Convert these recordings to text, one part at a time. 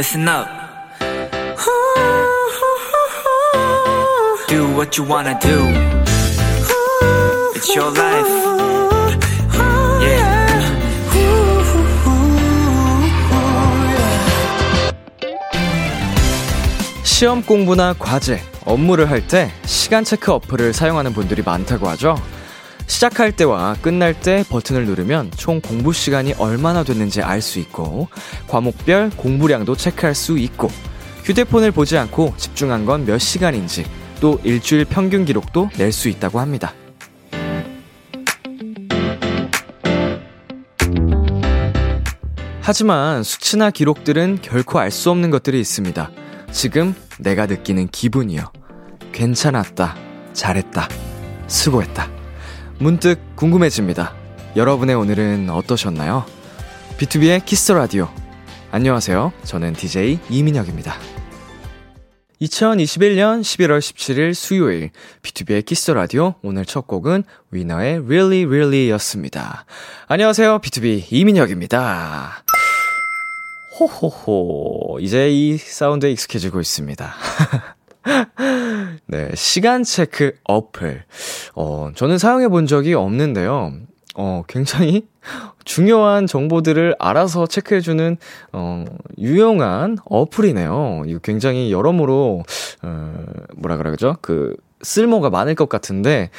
listen up. Do what you wanna do. It's your life. Yeah. 시험 공부나 과제, 업무를 할 때 시간 체크 어플을 사용하는 분들이 많다고 하죠. 시작할 때와 끝날 때 버튼을 누르면 총 공부 시간이 얼마나 됐는지 알 수 있고, 과목별 공부량도 체크할 수 있고, 휴대폰을 보지 않고 집중한 건 몇 시간인지, 또 일주일 평균 기록도 낼 수 있다고 합니다. 하지만 수치나 기록들은 결코 알 수 없는 것들이 있습니다. 지금 내가 느끼는 기분이요. 괜찮았다. 잘했다. 수고했다. 문득 궁금해집니다. 여러분의 오늘은 어떠셨나요? B2B의 키스 라디오. 안녕하세요. 저는 DJ 이민혁입니다. 2021년 11월 17일 수요일 B2B의 키스 라디오 오늘 첫 곡은 위너의 Really Really 였습니다. 안녕하세요. BTOB 이민혁입니다. 호호호. 이제 이 사운드에 익숙해지고 있습니다. 네, 시간 체크 어플. 어, 저는 사용해 본 적이 없는데요. 어, 굉장히 중요한 정보들을 알아서 체크해주는, 어, 유용한 어플이네요. 이거 굉장히 여러모로, 어, 뭐라 그러죠? 그, 쓸모가 많을 것 같은데,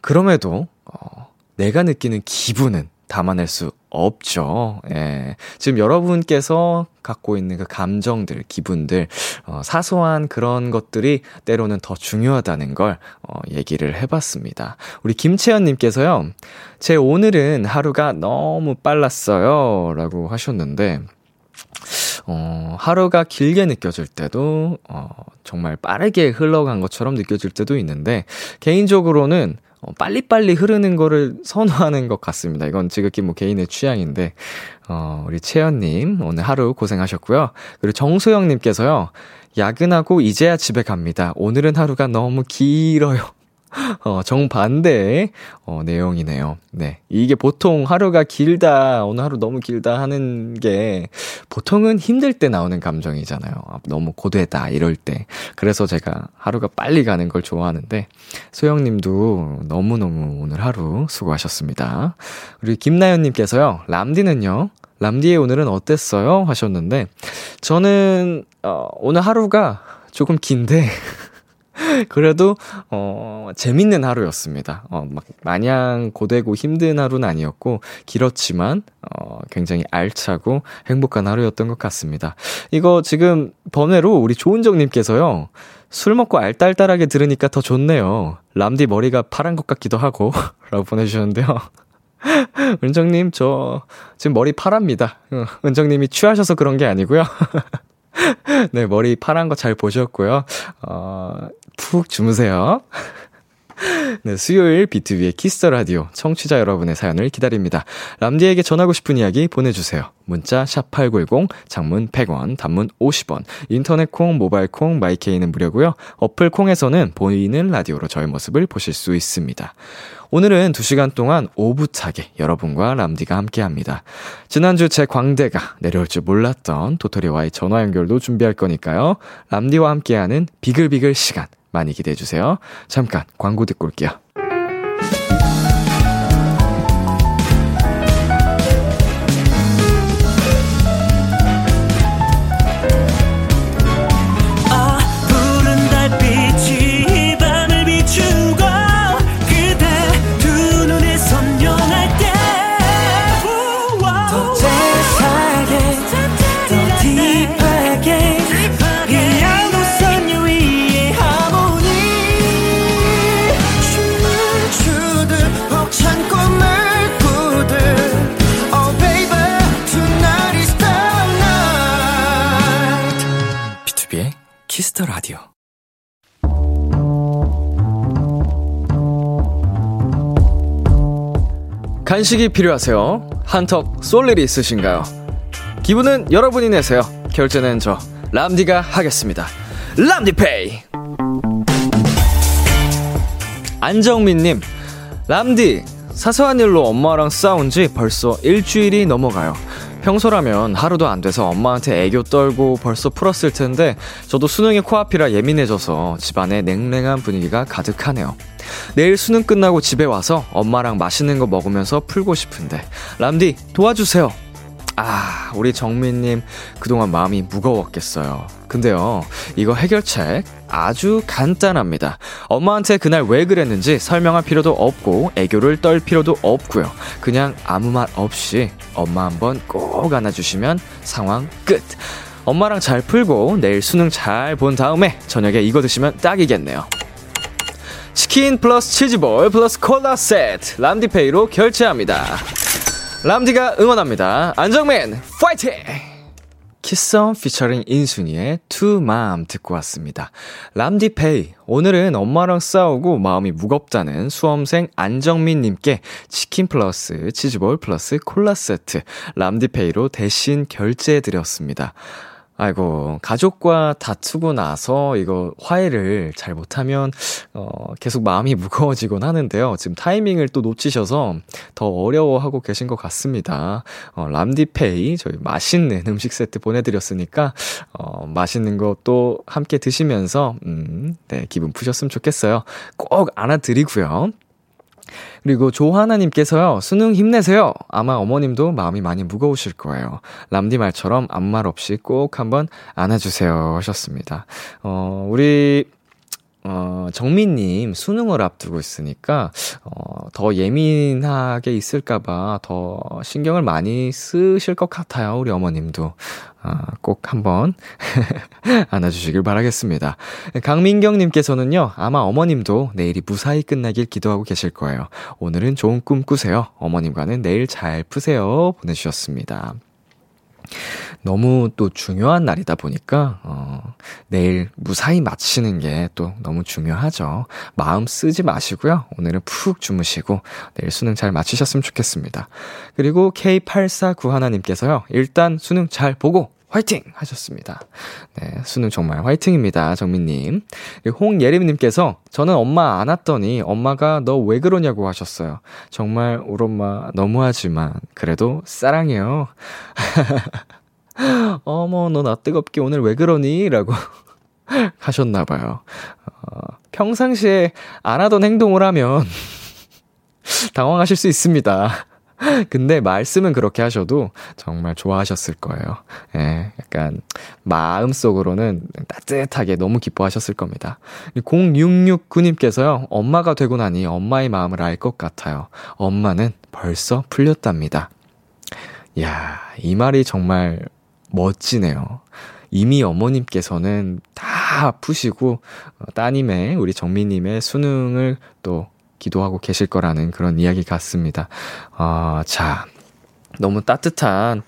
그럼에도, 어, 내가 느끼는 기분은 담아낼 수 없죠. 예. 지금 여러분께서 갖고 있는 그 감정들, 기분들, 어, 사소한 그런 것들이 때로는 더 중요하다는 걸, 어, 얘기를 해봤습니다. 우리 김채연님께서요, 제 오늘은 하루가 너무 빨랐어요. 라고 하셨는데, 어, 하루가 길게 느껴질 때도, 어, 정말 빠르게 흘러간 것처럼 느껴질 때도 있는데, 개인적으로는 어, 빨리빨리 흐르는 거를 선호하는 것 같습니다. 이건 지극히 뭐 개인의 취향인데, 어, 우리 채연님, 오늘 하루 고생하셨고요. 그리고 정소영님께서요, 야근하고 이제야 집에 갑니다. 오늘은 하루가 너무 길어요. 어, 정반대의, 어, 내용이네요. 네. 이게 보통 하루가 길다, 오늘 하루 너무 길다 하는 게, 보통은 힘들 때 나오는 감정이잖아요. 아, 너무 고되다, 이럴 때. 그래서 제가 하루가 빨리 가는 걸 좋아하는데, 소영님도 너무너무 오늘 하루 수고하셨습니다. 우리 김나연님께서요, 람디는요, 람디의 오늘은 어땠어요? 하셨는데, 저는, 어, 오늘 하루가 조금 긴데, 그래도, 어, 재밌는 하루였습니다. 어, 막, 마냥 고되고 힘든 하루는 아니었고, 길었지만, 어, 굉장히 알차고 행복한 하루였던 것 같습니다. 이거 지금 번외로 우리 조은정 님께서요, 술 먹고 알딸딸하게 들으니까 더 좋네요. 람디 머리가 파란 것 같기도 하고, 라고 보내 주셨는데요. 은정님, 저, 지금 머리 파랍니다. 어, 은정님이 취하셔서 그런 게 아니고요. 네, 머리 파란 거 잘 보셨고요. 어, 푹 주무세요. 네, 수요일 B2B의 키스터 라디오 청취자 여러분의 사연을 기다립니다. 람디에게 전하고 싶은 이야기 보내주세요. 문자 샵8910, 장문 100원, 단문 50원, 인터넷 콩, 모바일 콩, 마이케이는 무료고요. 어플 콩에서는 보이는 라디오로 저의 모습을 보실 수 있습니다. 오늘은 2시간 동안 오붓하게 여러분과 람디가 함께 합니다. 지난주 제 광대가 내려올 줄 몰랐던 도토리와의 전화 연결도 준비할 거니까요. 람디와 함께하는 비글비글 시간 많이 기대해 주세요. 잠깐 광고 듣고 올게요. Kiss the Radio. 간식이 필요하세요? 한턱 쏠 일이 있으신가요? 기분은 여러분이 내세요. 결제는 저 람디가 하겠습니다. 람디페이. 안정민님, 람디 사소한 일로 엄마랑 싸운 지 벌써 일주일이 넘어가요. 평소라면 하루도 안 돼서 엄마한테 애교 떨고 벌써 풀었을 텐데 저도 수능이 코앞이라 예민해져서 집안에 냉랭한 분위기가 가득하네요. 내일 수능 끝나고 집에 와서 엄마랑 맛있는 거 먹으면서 풀고 싶은데 람디 도와주세요. 아, 우리 정민님 그동안 마음이 무거웠겠어요. 근데요, 이거 해결책 아주 간단합니다. 엄마한테 그날 왜 그랬는지 설명할 필요도 없고 애교를 떨 필요도 없고요. 그냥 아무 말 없이 엄마 한번 꼭 안아주시면 상황 끝. 엄마랑 잘 풀고 내일 수능 잘 본 다음에 저녁에 이거 드시면 딱이겠네요. 치킨 플러스 치즈볼 플러스 콜라 세트 람디페이로 결제합니다. 람디가 응원합니다. 안정민 파이팅! 키썸 피처링 인순이의 To Mom 듣고 왔습니다. 람디페이 오늘은 엄마랑 싸우고 마음이 무겁다는 수험생 안정민님께 치킨 플러스 치즈볼 플러스 콜라 세트 람디페이로 대신 결제해드렸습니다. 아이고, 가족과 다투고 나서 이거 화해를 잘 못하면, 어, 계속 마음이 무거워지곤 하는데요. 지금 타이밍을 또 놓치셔서 더 어려워하고 계신 것 같습니다. 어, 람디페이, 저희 맛있는 음식 세트 보내드렸으니까, 어, 맛있는 것도 함께 드시면서, 음, 네, 기분 푸셨으면 좋겠어요. 꼭 안아드리고요. 그리고 조하나님께서요, 수능 힘내세요. 아마 어머님도 마음이 많이 무거우실 거예요. 람디 말처럼 아무 말 없이 꼭 한번 안아주세요. 하셨습니다. 어, 우리, 어, 정민님 수능을 앞두고 있으니까, 어, 더 예민하게 있을까봐 더 신경을 많이 쓰실 것 같아요. 우리 어머님도. 아, 꼭 한번 안아주시길 바라겠습니다. 강민경님께서는요, 아마 어머님도 내일이 무사히 끝나길 기도하고 계실 거예요. 오늘은 좋은 꿈 꾸세요. 어머님과는 내일 잘 푸세요. 보내주셨습니다. 너무 또 중요한 날이다 보니까, 어, 내일 무사히 마치는 게 또 너무 중요하죠. 마음 쓰지 마시고요. 오늘은 푹 주무시고, 내일 수능 잘 마치셨으면 좋겠습니다. 그리고 K8491님께서요, 일단 수능 잘 보고, 화이팅! 하셨습니다. 네, 수능 정말 화이팅입니다, 정민님. 홍예림님께서 저는 엄마 안 왔더니 엄마가 너 왜 그러냐고 하셨어요. 정말 우리 엄마 너무하지만 그래도 사랑해요. 어머, 너 나 뜨겁게 오늘 왜 그러니? 라고 하셨나봐요. 어, 평상시에 안 하던 행동을 하면 당황하실 수 있습니다. 근데 말씀은 그렇게 하셔도 정말 좋아하셨을 거예요. 예, 약간 마음속으로는 따뜻하게 너무 기뻐하셨을 겁니다. 0669님께서요, 엄마가 되고 나니 엄마의 마음을 알 것 같아요. 엄마는 벌써 풀렸답니다. 야, 이 말이 정말 멋지네요. 이미 어머님께서는 다 푸시고, 어, 따님의, 우리 정민님의 수능을 또 기도하고 계실 거라는 그런 이야기 같습니다. 어, 자, 너무 따뜻한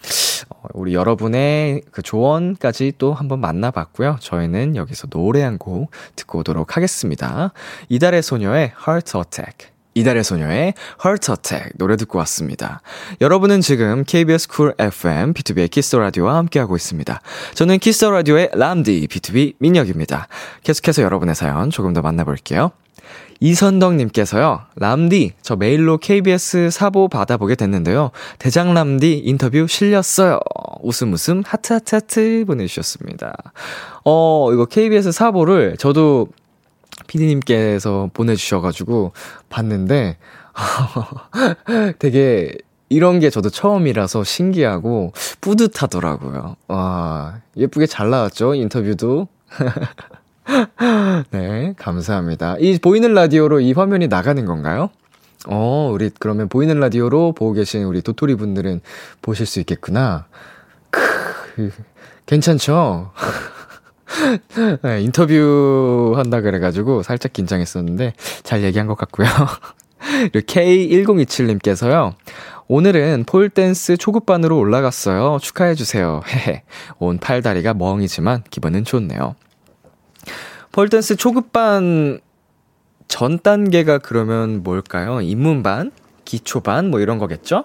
어, 우리 여러분의 그 조언까지 또 한번 만나봤고요. 저희는 여기서 노래 한 곡 듣고 오도록 하겠습니다. 이달의 소녀의 Heart Attack. 이달의 소녀의 Heart Attack 노래 듣고 왔습니다. 여러분은 지금 KBS 쿨 FM B2B의 키스 라디오와 함께하고 있습니다. 저는 키스 라디오의 람디 B2B 민혁입니다. 계속해서 여러분의 사연 조금 더 만나볼게요. 이선덕님께서요, 람디, 저 메일로 KBS 사보 받아보게 됐는데요. 대장 람디 인터뷰 실렸어요. 웃음 웃음 하트 하트 하트 보내주셨습니다. 어, 이거 KBS 사보를 저도 피디님께서 보내주셔가지고 봤는데, 되게 이런 게 저도 처음이라서 신기하고 뿌듯하더라고요. 와, 예쁘게 잘 나왔죠? 인터뷰도. 네, 감사합니다. 이 보이는 라디오로 이 화면이 나가는 건가요? 어, 우리 그러면 보이는 라디오로 보고 계신 우리 도토리 분들은 보실 수 있겠구나. 크, 괜찮죠? 네, 인터뷰 한다 그래가지고 살짝 긴장했었는데 잘 얘기한 것 같고요. K1027님께서요. 오늘은 폴댄스 초급반으로 올라갔어요. 축하해주세요. 헤헤. 온 팔다리가 멍이지만 기분은 좋네요. 폴댄스 초급반 전 단계가 그러면 뭘까요? 입문반? 기초반? 뭐 이런 거겠죠?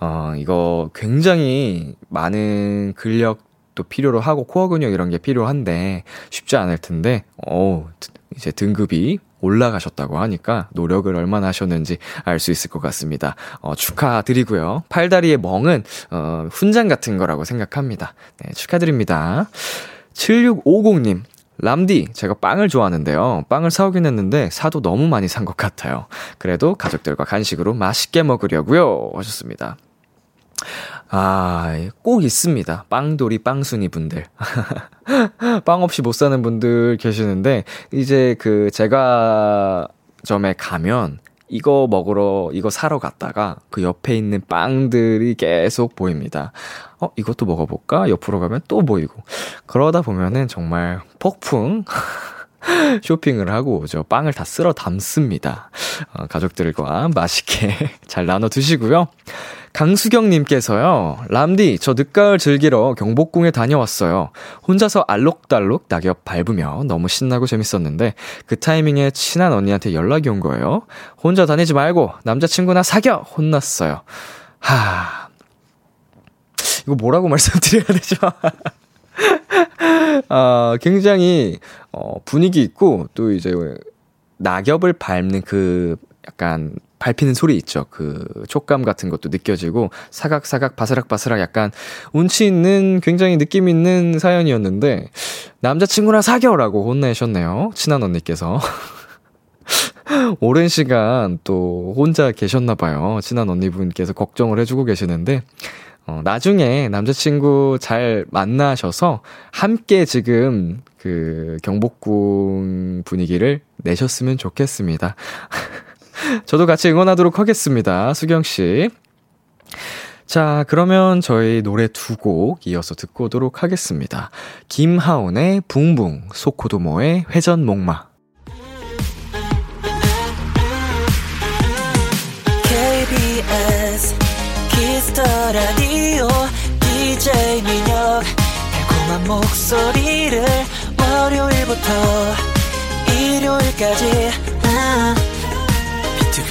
어, 이거 굉장히 많은 근력 또 필요로 하고 코어 근육 이런 게 필요한데 쉽지 않을 텐데, 어 이제 등급이 올라가셨다고 하니까 노력을 얼마나 하셨는지 알 수 있을 것 같습니다. 어, 축하드리고요. 팔다리의 멍은, 어, 훈장 같은 거라고 생각합니다. 네, 축하드립니다. 7650님, 람디, 제가 빵을 좋아하는데요. 빵을 사오긴 했는데 사도 너무 많이 산 것 같아요. 그래도 가족들과 간식으로 맛있게 먹으려고요. 하셨습니다. 아, 꼭 있습니다. 빵돌이 빵순이 분들. 빵 없이 못 사는 분들 계시는데, 이제 그 제가 점에 가면 이거 먹으러, 이거 사러 갔다가 그 옆에 있는 빵들이 계속 보입니다. 어, 이것도 먹어볼까? 옆으로 가면 또 보이고. 그러다 보면은 정말 폭풍. 쇼핑을 하고 오죠. 빵을 다 쓸어 담습니다. 어, 가족들과 맛있게 잘 나눠 드시고요. 강수경님께서요, 람디, 저 늦가을 즐기러 경복궁에 다녀왔어요. 혼자서 알록달록 낙엽 밟으며 너무 신나고 재밌었는데, 그 타이밍에 친한 언니한테 연락이 온 거예요. 혼자 다니지 말고, 남자친구나 사겨! 혼났어요. 하. 이거 뭐라고 말씀드려야 되죠? 아, 굉장히, 어, 분위기 있고, 또 이제, 낙엽을 밟는 그, 약간, 밟히는 소리 있죠. 그 촉감 같은 것도 느껴지고 사각사각 바스락바스락 약간 운치 있는 굉장히 느낌 있는 사연이었는데 남자친구랑 사겨라고 혼내셨네요. 친한 언니께서. 오랜 시간 또 혼자 계셨나 봐요. 친한 언니분께서 걱정을 해주고 계시는데, 어, 나중에 남자친구 잘 만나셔서 함께 지금 그 경복궁 분위기를 내셨으면 좋겠습니다. 저도 같이 응원하도록 하겠습니다. 수경씨. 자, 그러면 저희 노래 두 곡 이어서 듣고 오도록 하겠습니다. 김하온의 붕붕, 소코도모의 회전 목마. KBS 키스터 라디오 DJ 민혁 달콤한 목소리를 월요일부터 일요일까지 아.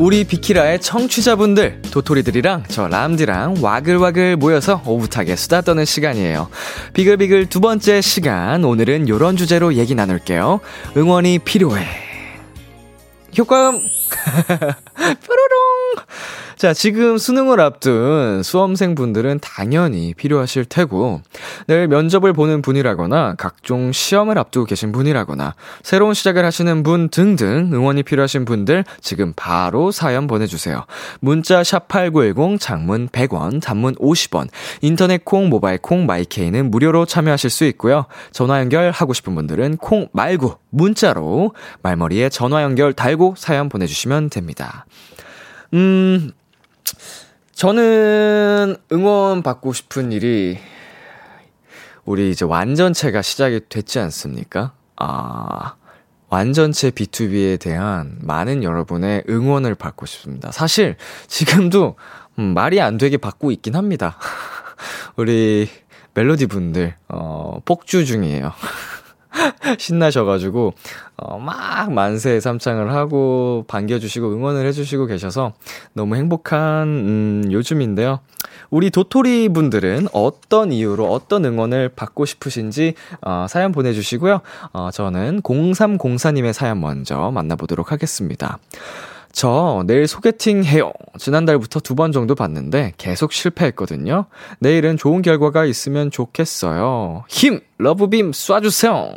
우리 비키라의 청취자분들 도토리들이랑 저 람디랑 와글와글 모여서 오붓하게 수다 떠는 시간이에요. 비글비글 두 번째 시간 오늘은 요런 주제로 얘기 나눌게요. 응원이 필요해. 효과음. 뾰로롱 자, 지금 수능을 앞둔 수험생 분들은 당연히 필요하실 테고, 내일 면접을 보는 분이라거나, 각종 시험을 앞두고 계신 분이라거나, 새로운 시작을 하시는 분 등등 응원이 필요하신 분들 지금 바로 사연 보내주세요. 문자 샵8910 장문 100원, 단문 50원, 인터넷 콩, 모바일 콩, 마이케이는 무료로 참여하실 수 있고요. 전화 연결하고 싶은 분들은 콩 말고 문자로 말머리에 전화 연결 달고 사연 보내주시면 됩니다. 음, 저는 응원 받고 싶은 일이 우리 이제 완전체가 시작이 됐지 않습니까? 아, 완전체 B2B에 대한 많은 여러분의 응원을 받고 싶습니다. 사실 지금도 음, 말이 안 되게 받고 있긴 합니다. 우리 멜로디 분들, 어, 폭주 중이에요. 신나셔가지고, 어, 막 만세 삼창을 하고, 반겨주시고, 응원을 해주시고 계셔서 너무 행복한, 음, 요즘인데요. 우리 도토리 분들은 어떤 이유로 어떤 응원을 받고 싶으신지, 어, 사연 보내주시고요. 어, 저는 0304님의 사연 먼저 만나보도록 하겠습니다. 저 내일 소개팅 해요. 지난달부터 두 번 정도 봤는데 계속 실패했거든요. 내일은 좋은 결과가 있으면 좋겠어요. 힘! love beam 쏴주세요!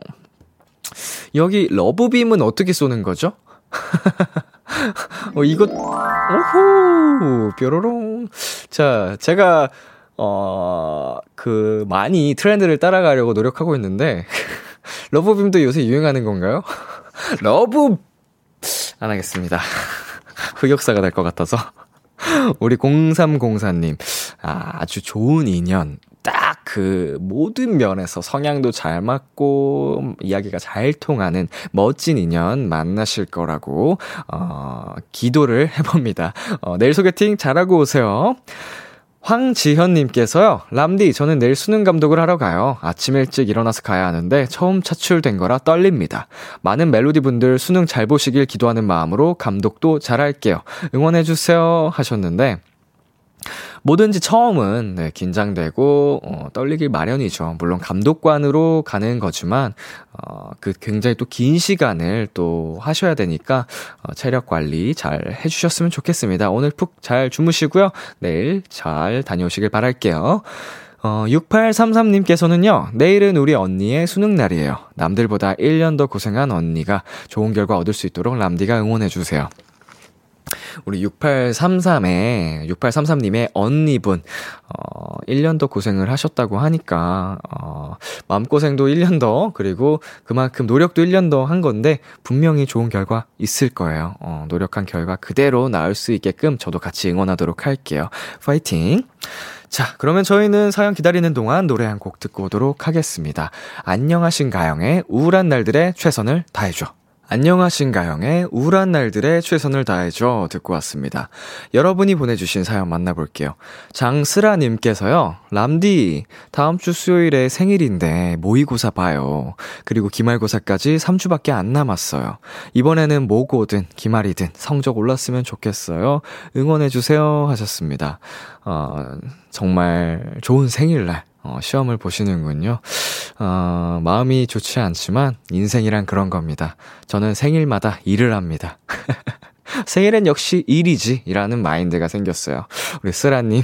여기 love beam은 어떻게 쏘는 거죠? 어, 이거, 오호! 뾰로롱. 자, 제가, 어, 그, 많이 트렌드를 따라가려고 노력하고 있는데, love beam도 요새 유행하는 건가요? love, 안 하겠습니다. 흑역사가 될 것 같아서. 우리 0304님, 아, 아주 좋은 인연, 딱 그 모든 면에서 성향도 잘 맞고 이야기가 잘 통하는 멋진 인연 만나실 거라고 어, 기도를 해봅니다. 어, 내일 소개팅 잘하고 오세요. 황지현님께서요, 람디, 저는 내일 수능 감독을 하러 가요. 아침 일찍 일어나서 가야 하는데 처음 차출된 거라 떨립니다. 많은 멜로디 분들 수능 잘 보시길 기도하는 마음으로 감독도 잘할게요. 응원해주세요. 하셨는데, 뭐든지 처음은 네, 긴장되고 어, 떨리길 마련이죠. 물론 감독관으로 가는 거지만 어, 그 굉장히 또 긴 시간을 또 하셔야 되니까 어, 체력 관리 잘 해주셨으면 좋겠습니다. 오늘 푹 잘 주무시고요. 내일 잘 다녀오시길 바랄게요. 어, 6833님께서는요, 내일은 우리 언니의 수능 날이에요. 남들보다 1년 더 고생한 언니가 좋은 결과 얻을 수 있도록 람디가 응원해주세요. 우리 6833에, 6833님의 언니분, 어, 1년 더 고생을 하셨다고 하니까, 어, 마음고생도 1년 더, 그리고 그만큼 노력도 1년 더 한 건데, 분명히 좋은 결과 있을 거예요. 어, 노력한 결과 그대로 나올 수 있게끔 저도 같이 응원하도록 할게요. 파이팅! 자, 그러면 저희는 사연 기다리는 동안 노래 한 곡 듣고 오도록 하겠습니다. 안녕하신 가영의 우울한 날들의 최선을 다해줘. 안녕하신가영의 우울한 날들의 최선을 다해줘 듣고 왔습니다. 여러분이 보내주신 사연 만나볼게요. 장스라님께서요, 람디, 다음 주 수요일에 생일인데 모의고사 봐요. 그리고 기말고사까지 3주밖에 안 남았어요. 이번에는 뭐고든 기말이든 성적 올랐으면 좋겠어요. 응원해주세요 하셨습니다. 어, 정말 좋은 생일날. 어, 시험을 보시는군요. 어, 마음이 좋지 않지만 인생이란 그런 겁니다. 저는 생일마다 일을 합니다. 생일엔 역시 일이지. 이라는 마인드가 생겼어요. 우리 쓰라님.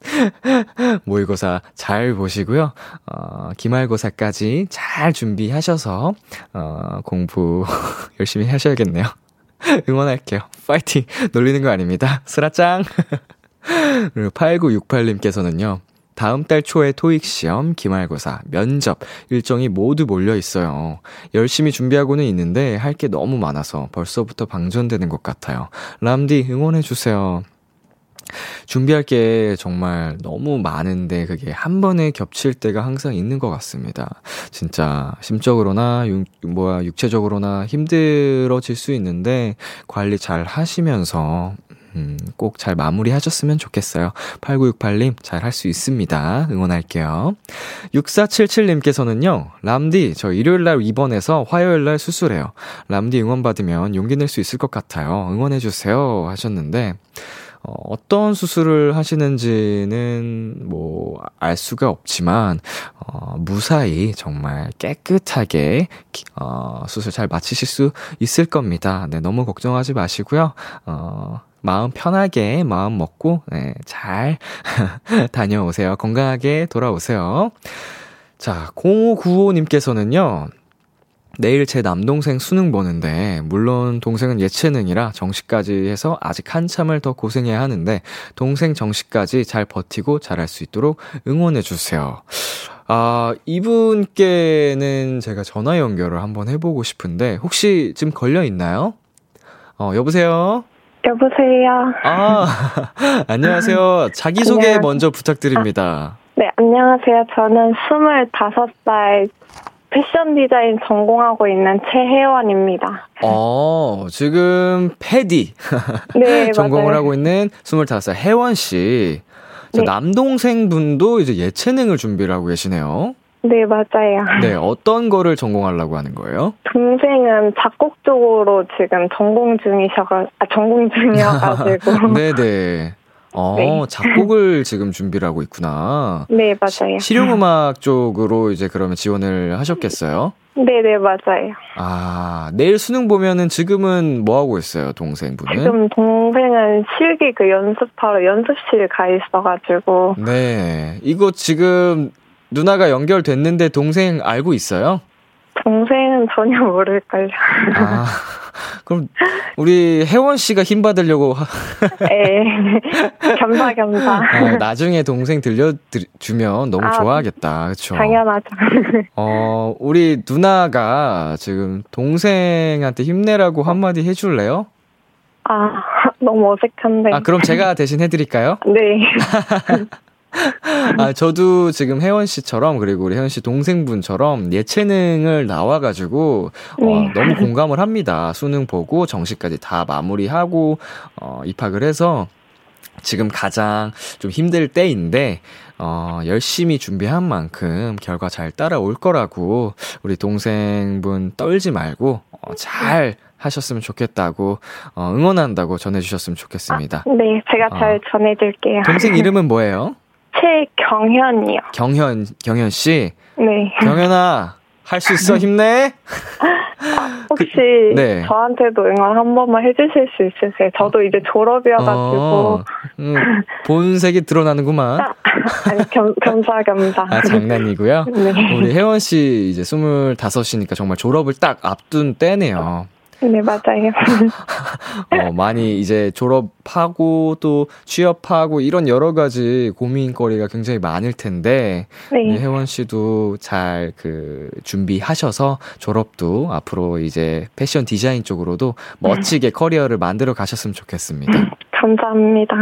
모의고사 잘 보시고요. 어, 기말고사까지 잘 준비하셔서, 어, 공부 열심히 하셔야겠네요. 응원할게요. 파이팅! 놀리는 거 아닙니다. 쓰라짱! 그리고 8968님께서는요. 다음 달 초에 토익 시험, 기말고사, 면접 일정이 모두 몰려 있어요. 열심히 준비하고는 있는데 할 게 너무 많아서 벌써부터 방전되는 것 같아요. 람디 응원해 주세요. 준비할 게 정말 너무 많은데 그게 한 번에 겹칠 때가 항상 있는 것 같습니다. 진짜 심적으로나 육, 뭐야 육체적으로나 힘들어질 수 있는데 관리 잘 하시면서 음, 꼭 잘 마무리하셨으면 좋겠어요. 8968님, 잘 할 수 있습니다. 응원할게요. 6477님께서는요, 람디, 저 일요일날 입원해서 화요일날 수술해요. 람디 응원받으면 용기 낼 수 있을 것 같아요. 응원해주세요. 하셨는데, 어, 어떤 수술을 하시는지는 뭐, 알 수가 없지만, 어, 무사히 정말 깨끗하게, 어, 수술 잘 마치실 수 있을 겁니다. 네, 너무 걱정하지 마시고요. 어, 마음 편하게 마음 먹고 네, 잘 다녀오세요. 건강하게 돌아오세요. 자, 0595님께서는요. 내일 제 남동생 수능 보는데, 물론 동생은 예체능이라 정시까지 해서 아직 한참을 더 고생해야 하는데, 동생 정시까지 잘 버티고 잘할 수 있도록 응원해 주세요. 아, 이분께는 제가 전화 연결을 한번 해보고 싶은데, 혹시 지금 걸려 있나요? 어, 여보세요? 여보세요. 아, 안녕하세요. 자기소개 안녕하세요. 먼저 부탁드립니다. 네, 안녕하세요. 저는 25살 패션 디자인 전공하고 있는 최혜원입니다. 어, 지금 패디. 네, 전공을 맞아요. 하고 있는 25살 혜원 씨. 네. 남동생 분도 이제 예체능을 준비를 하고 계시네요. 네, 맞아요. 네, 어떤 거를 전공하려고 하는 거예요? 동생은 작곡 쪽으로 지금 전공 중이셔가, 아, 전공 중이어가지고. 네네. 어, 네. 작곡을 지금 준비를 하고 있구나. 네, 맞아요. 시, 실용음악 쪽으로 이제 그러면 지원을 하셨겠어요? 네네, 네, 맞아요. 아, 내일 수능 보면은 지금은 뭐 하고 있어요, 동생분은? 지금 동생은 실기 그 연습하러 연습실 가 있어가지고. 네. 이거 지금 누나가 연결됐는데 동생 알고 있어요? 동생은 전혀 모를걸요. 아, 그럼 우리 혜원 씨가 힘 받으려고. 네. 겸사겸사. 어, 나중에 동생 들려주면 너무 아, 좋아하겠다. 그쵸? 당연하죠. 어, 우리 누나가 지금 동생한테 힘내라고 한마디 해줄래요? 아, 너무 어색한데. 아, 그럼 제가 대신 해드릴까요? 네. 아, 저도 지금 혜원 씨처럼 그리고 우리 혜원 씨 동생분처럼 예체능을 나와가지고 어, 네. 너무 공감을 합니다. 수능 보고 정시까지 다 마무리하고 어, 입학을 해서 지금 가장 좀 힘들 때인데 어, 열심히 준비한 만큼 결과 잘 따라올 거라고 우리 동생분 떨지 말고 어, 잘 하셨으면 좋겠다고 어, 응원한다고 전해주셨으면 좋겠습니다. 네, 제가 잘 어. 전해드릴게요. 동생 이름은 뭐예요? 최경현이요. 경현 경현 씨. 네. 경현아 할 수 있어 힘내. 혹시 네. 저한테도 응원 한 번만 해주실 수 있으세요? 저도 이제 졸업이어가지고 어, 음, 본색이 드러나는구만. 아니 겸, 겸사겸사. 아 장난이고요. 네. 우리 혜원 씨 이제 스물다섯이니까 정말 졸업을 딱 앞둔 때네요. 네 맞아요. 어, 많이 이제 졸업하고 또 취업하고 이런 여러 가지 고민거리가 굉장히 많을 텐데 우리 네. 혜원 씨도 잘 그 준비하셔서 졸업도 앞으로 이제 패션 디자인 쪽으로도 멋지게 커리어를 만들어 가셨으면 좋겠습니다. 감사합니다.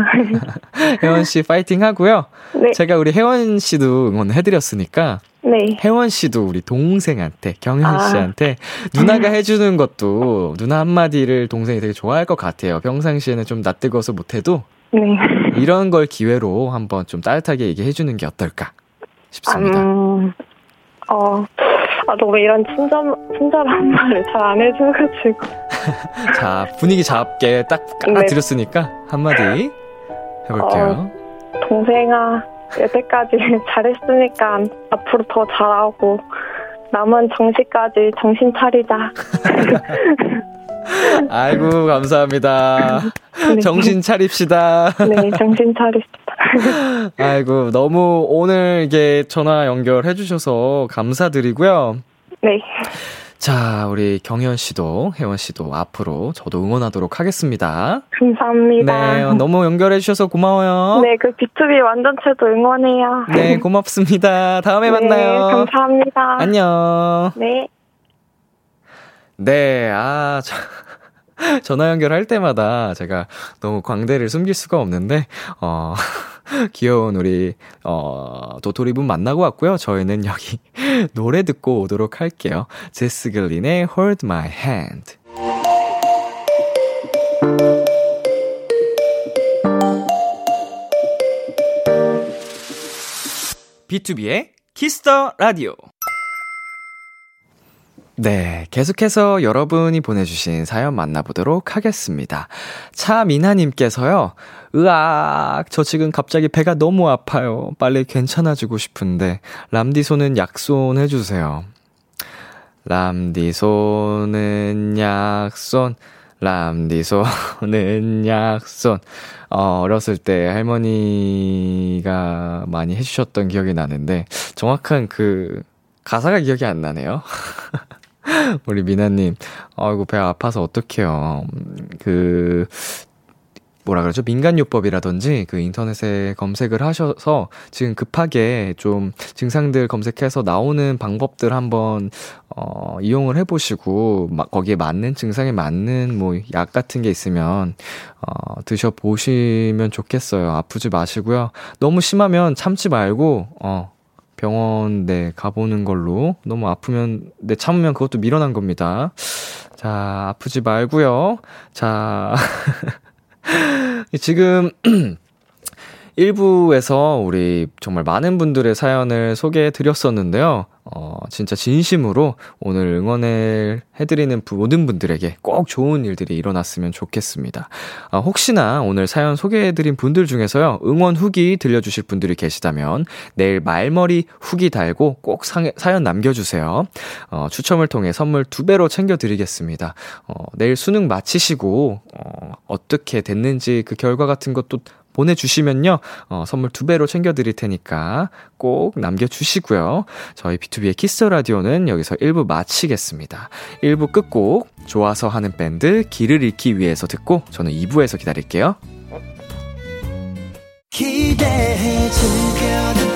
혜원 씨 파이팅 하고요. 네. 제가 우리 혜원 씨도 응원해 드렸으니까 네. 혜원 씨도 우리 동생한테 경현 아. 씨한테 누나가 해주는 것도 누나 한마디를 동생이 되게 좋아할 것 같아요. 평상시에는 좀 낯뜨거워서 못해도 네. 이런 걸 기회로 한번 좀 따뜻하게 얘기해 주는 게 어떨까 싶습니다. 음, 어, 아, 너무 이런 친절, 친절한 말을 잘 안 해줘가지고. 자, 분위기 잡게 딱 네. 깔아드렸으니까 한마디 해볼게요. 동생아, 여태까지 잘했으니까 앞으로 더 잘하고, 남은 정시까지 정신 차리자. 아이고, 감사합니다. 네. 정신 차립시다. 네, 정신 차립시다. 아이고, 너무 오늘 이게 전화 연결해 주셔서 감사드리고요. 네. 자, 우리 경현 씨도, 혜원 씨도 앞으로 저도 응원하도록 하겠습니다. 감사합니다. 네, 너무 연결해 주셔서 고마워요. 네, 그 B2B 완전체도 응원해요. 네, 고맙습니다. 다음에 네, 만나요. 감사합니다. 안녕. 네. 네, 아, 저, 전화 연결할 때마다 제가 너무 광대를 숨길 수가 없는데, 어, 귀여운 우리, 어, 도토리분 만나고 왔고요. 저희는 여기 노래 듣고 오도록 할게요. 제스 글린의 Hold My Hand. 비투비의 Kiss the Radio. 네, 계속해서 여러분이 보내주신 사연 만나보도록 하겠습니다. 차미나님께서요, 으악, 저 지금 갑자기 배가 너무 아파요. 빨리 괜찮아지고 싶은데, 람디 손은 약손 해주세요. 람디 손은 약손, 람디 손은 약손. 어, 어렸을 때 할머니가 많이 해주셨던 기억이 나는데, 정확한 그, 가사가 기억이 안 나네요. 우리 미나님, 아이고, 배 아파서 어떡해요. 음, 그, 뭐라 그러죠? 민간요법이라든지 그 인터넷에 검색을 하셔서 지금 급하게 좀 증상들 검색해서 나오는 방법들 한번, 어, 이용을 해보시고, 막 거기에 맞는 증상에 맞는 뭐 약 같은 게 있으면, 어, 드셔보시면 좋겠어요. 아프지 마시고요. 너무 심하면 참지 말고, 어, 병원, 네, 가보는 걸로. 너무 아프면, 네, 참으면 그것도 미련한 겁니다. 자, 아프지 말고요. 자, 지금, 1부에서 우리 정말 많은 분들의 사연을 소개해 드렸었는데요. 어, 진짜 진심으로 오늘 응원을 해드리는 부- 모든 분들에게 꼭 좋은 일들이 일어났으면 좋겠습니다. 아, 혹시나 오늘 사연 소개해드린 분들 중에서요, 응원 후기 들려주실 분들이 계시다면 내일 말머리 후기 달고 꼭 상, 사연 남겨주세요. 어, 추첨을 통해 선물 두 배로 챙겨드리겠습니다. 어, 내일 수능 마치시고, 어, 어떻게 됐는지 그 결과 같은 것도 보내주시면요, 어, 선물 두 배로 챙겨드릴 테니까 꼭 남겨주시고요. 저희 B2B의 키스 라디오는 여기서 1부 마치겠습니다. 1부 끝곡, 좋아서 하는 밴드, 길을 잃기 위해서 듣고, 저는 2부에서 기다릴게요. 기대해 즐겨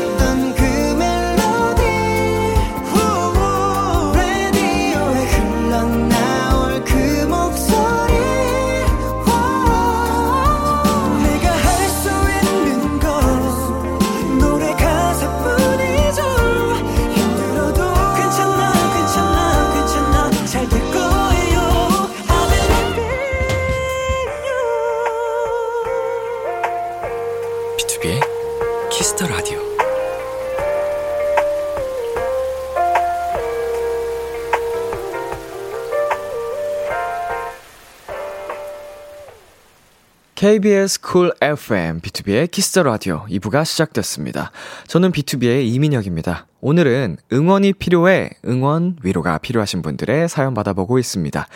KBS 쿨 FM, 비투비의 Kiss the Radio 2부가 시작됐습니다. 저는 비투비의 이민혁입니다. 오늘은 응원이 필요해, 응원, 위로가 필요하신 분들의 사연 받아보고 있습니다.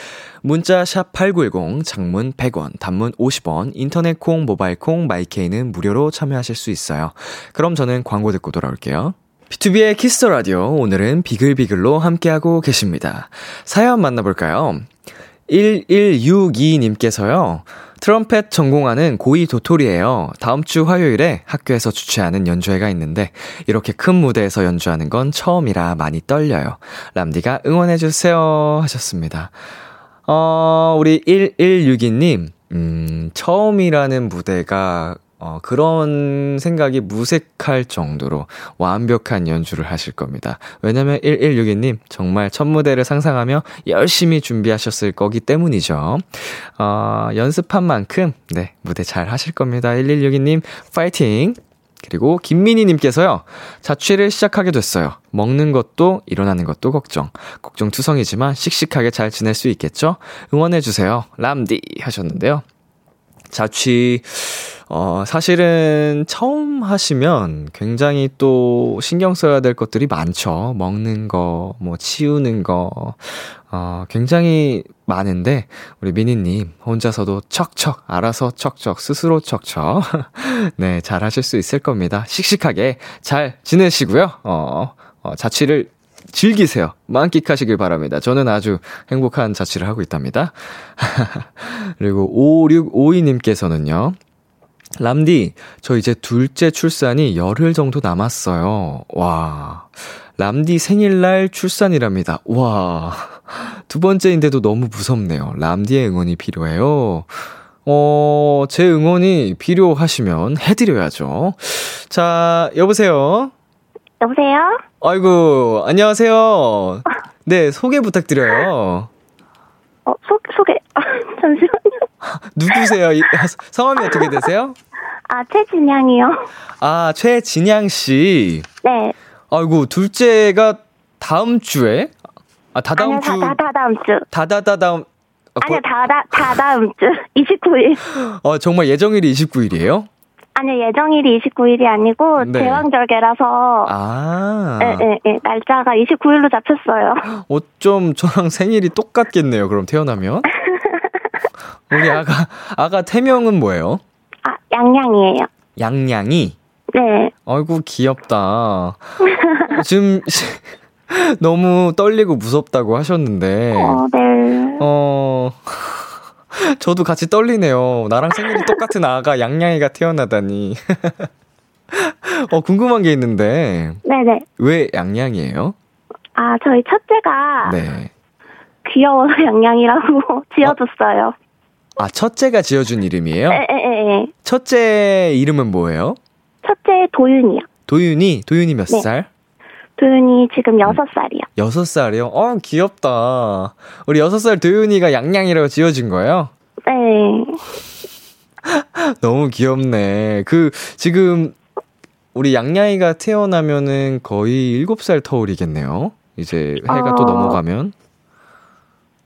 문자 샵8910, 장문 100원, 단문 50원, 인터넷 콩, 모바일 콩, 마이케이는 무료로 참여하실 수 있어요. 그럼 저는 광고 듣고 돌아올게요. 비투비의 Kiss the Radio, 오늘은 비글비글로 함께하고 계십니다. 사연 만나볼까요? 1162님께서요. 트럼펫 전공하는 고2 도토리예요. 다음 주 화요일에 학교에서 주최하는 연주회가 있는데 이렇게 큰 무대에서 연주하는 건 처음이라 많이 떨려요. 람디가 응원해 주세요 하셨습니다. 어, 우리 1162님 음, 처음이라는 무대가 어, 그런 생각이 무색할 정도로 완벽한 연주를 하실 겁니다. 왜냐면 1162님 정말 첫 무대를 상상하며 열심히 준비하셨을 거기 때문이죠. 어, 연습한 만큼 네, 무대 잘 하실 겁니다. 1162님 파이팅! 그리고 김민희님께서요, 자취를 시작하게 됐어요. 먹는 것도 일어나는 것도 걱정. 걱정투성이지만 씩씩하게 잘 지낼 수 있겠죠? 응원해주세요. 람디! 하셨는데요. 자취, 어, 사실은 처음 하시면 굉장히 또 신경 써야 될 것들이 많죠. 먹는 거, 뭐 치우는 거, 어, 굉장히 많은데, 우리 미니님 혼자서도 척척, 알아서 척척, 스스로 척척. 네, 잘 하실 수 있을 겁니다. 씩씩하게 잘 지내시고요. 어, 어 자취를 즐기세요. 만끽하시길 바랍니다. 저는 아주 행복한 자취를 하고 있답니다. 그리고 5652님께서는요. 람디, 저 이제 둘째 출산이 열흘 정도 남았어요. 와. 람디 생일날 출산이랍니다. 와. 두 번째인데도 너무 무섭네요. 람디의 응원이 필요해요. 어, 제 응원이 필요하시면 해드려야죠. 자, 여보세요? 여보세요? 아이고, 안녕하세요. 네, 소개 부탁드려요. 어, 소, 소개. 아, 잠시만요. 누구세요? 성함이 어떻게 되세요? 아, 최진양이요. 아, 최진양 씨. 네. 아이고, 둘째가 다음 주에? 아, 다다음 아니요, 주. 다, 다, 다음 주. 다다다다음. 아, 아니요, 다다, 다다음 주. 29일. 어, 정말 예정일이 29일이에요? 아니요, 예정일이 29일이 아니고, 네. 대왕절개라서. 아. 예, 예, 예. 날짜가 29일로 잡혔어요. 어쩜 저랑 생일이 똑같겠네요, 그럼 태어나면? 우리 아가, 아가 태명은 뭐예요? 아, 양양이에요. 양양이? 네. 아이고, 귀엽다. 지금, 너무 떨리고 무섭다고 하셨는데. 어, 네. 어, 저도 같이 떨리네요. 나랑 생일이 똑같은 아가 양양이가 태어나다니. 어, 궁금한 게 있는데. 네네. 왜 양양이에요? 아, 저희 첫째가. 네. 귀여워서 양양이라고 지어줬어요. 아, 첫째가 지어준 이름이에요? 에 에 에. 첫째 이름은 뭐예요? 첫째 도윤이요. 도윤이? 도윤이 몇 네. 살? 도윤이 지금 여섯 살이요. 여섯 살이요? 어, 귀엽다. 우리 여섯 살 도윤이가 양양이라고 지어준 거예요? 네. 너무 귀엽네. 그, 지금, 우리 양양이가 태어나면은 거의 일곱 살 터울이겠네요? 이제 해가 어... 또 넘어가면?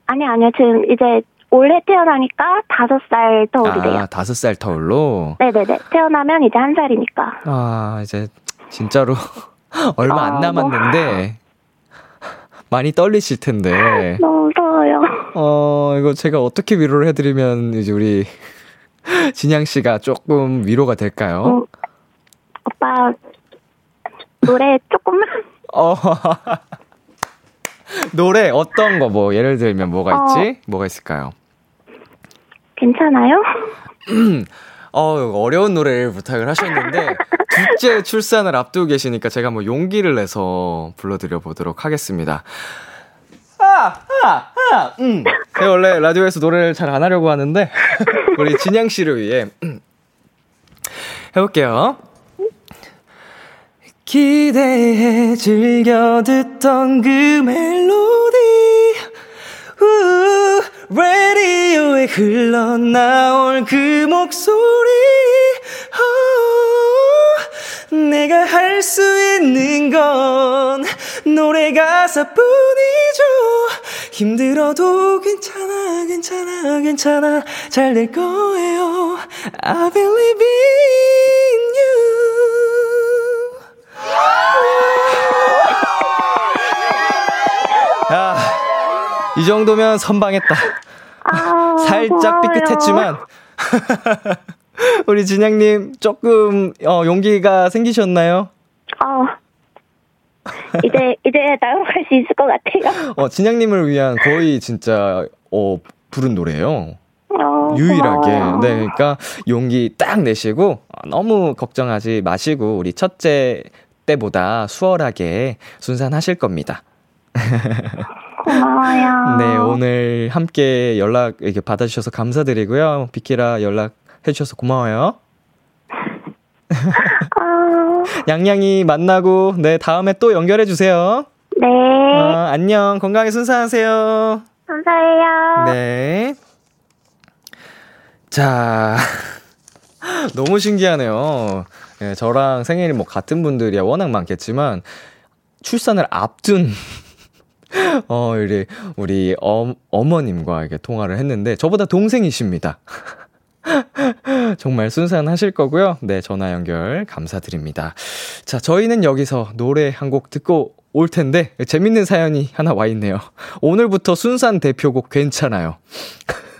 아니, 아니요. 지금 이제 올해 태어나니까 다섯 살 터울이래요. 아, 다섯 살 터울로? 네네네. 태어나면 이제 한 살이니까. 아, 이제, 진짜로. 얼마 안 아, 남았는데 많이 떨리실 텐데. 너무 무서워요. 어, 이거 제가 어떻게 위로를 해드리면 이제 우리 진양 씨가 조금 위로가 될까요? 음, 오빠 노래 조금만. 어. 노래 어떤 거 뭐 예를 들면 뭐가 어, 있지? 뭐가 있을까요? 괜찮아요? 어, 어려운 노래를 부탁을 하셨는데, 둘째 출산을 앞두고 계시니까 제가 뭐 용기를 내서 불러드려 보도록 하겠습니다. 아, 아, 아, 음. 제가 원래 라디오에서 노래를 잘 안 하려고 하는데, 우리 진양 씨를 위해, 음. 해볼게요. 기대해 즐겨 듣던 그 멜로디, 우, 라디오에 흘러나올 그 목소리 oh, 내가 할 수 있는 건 노래 가사뿐이죠 힘들어도 괜찮아, 괜찮아, 괜찮아. 잘 될 거예요. I believe in 이 정도면 선방했다. 아, 살짝 고마워요. 삐끗했지만. 우리 진양님 조금 어, 용기가 생기셨나요? 어, 이제, 이제 나아갈 수 있을 것 같아요. 어, 진양님을 위한 거의 진짜 어, 부른 노래예요. 어, 유일하게. 고마워요. 네, 그러니까 용기 딱 내시고 어, 너무 걱정하지 마시고 우리 첫째 때보다 수월하게 순산하실 겁니다. 고마워요. 네, 오늘 함께 연락 이렇게 받아주셔서 감사드리고요. 비키라 연락 해 주셔서 고마워요. 아, 양양이 만나고 네 다음에 또 연결해 주세요. 네. 어, 안녕 건강히 순산하세요. 감사해요. 네. 자, 너무 신기하네요. 예, 저랑 생일이 뭐 같은 분들이야 워낙 많겠지만, 출산을 앞둔, 어, 우리, 우리 어, 어머님과 이렇게 통화를 했는데, 저보다 동생이십니다. 정말 순산하실 거고요. 네, 전화 연결 감사드립니다. 자, 저희는 여기서 노래 한 곡 듣고 올 텐데, 재밌는 사연이 하나 와 있네요. 오늘부터 순산 대표곡 괜찮아요.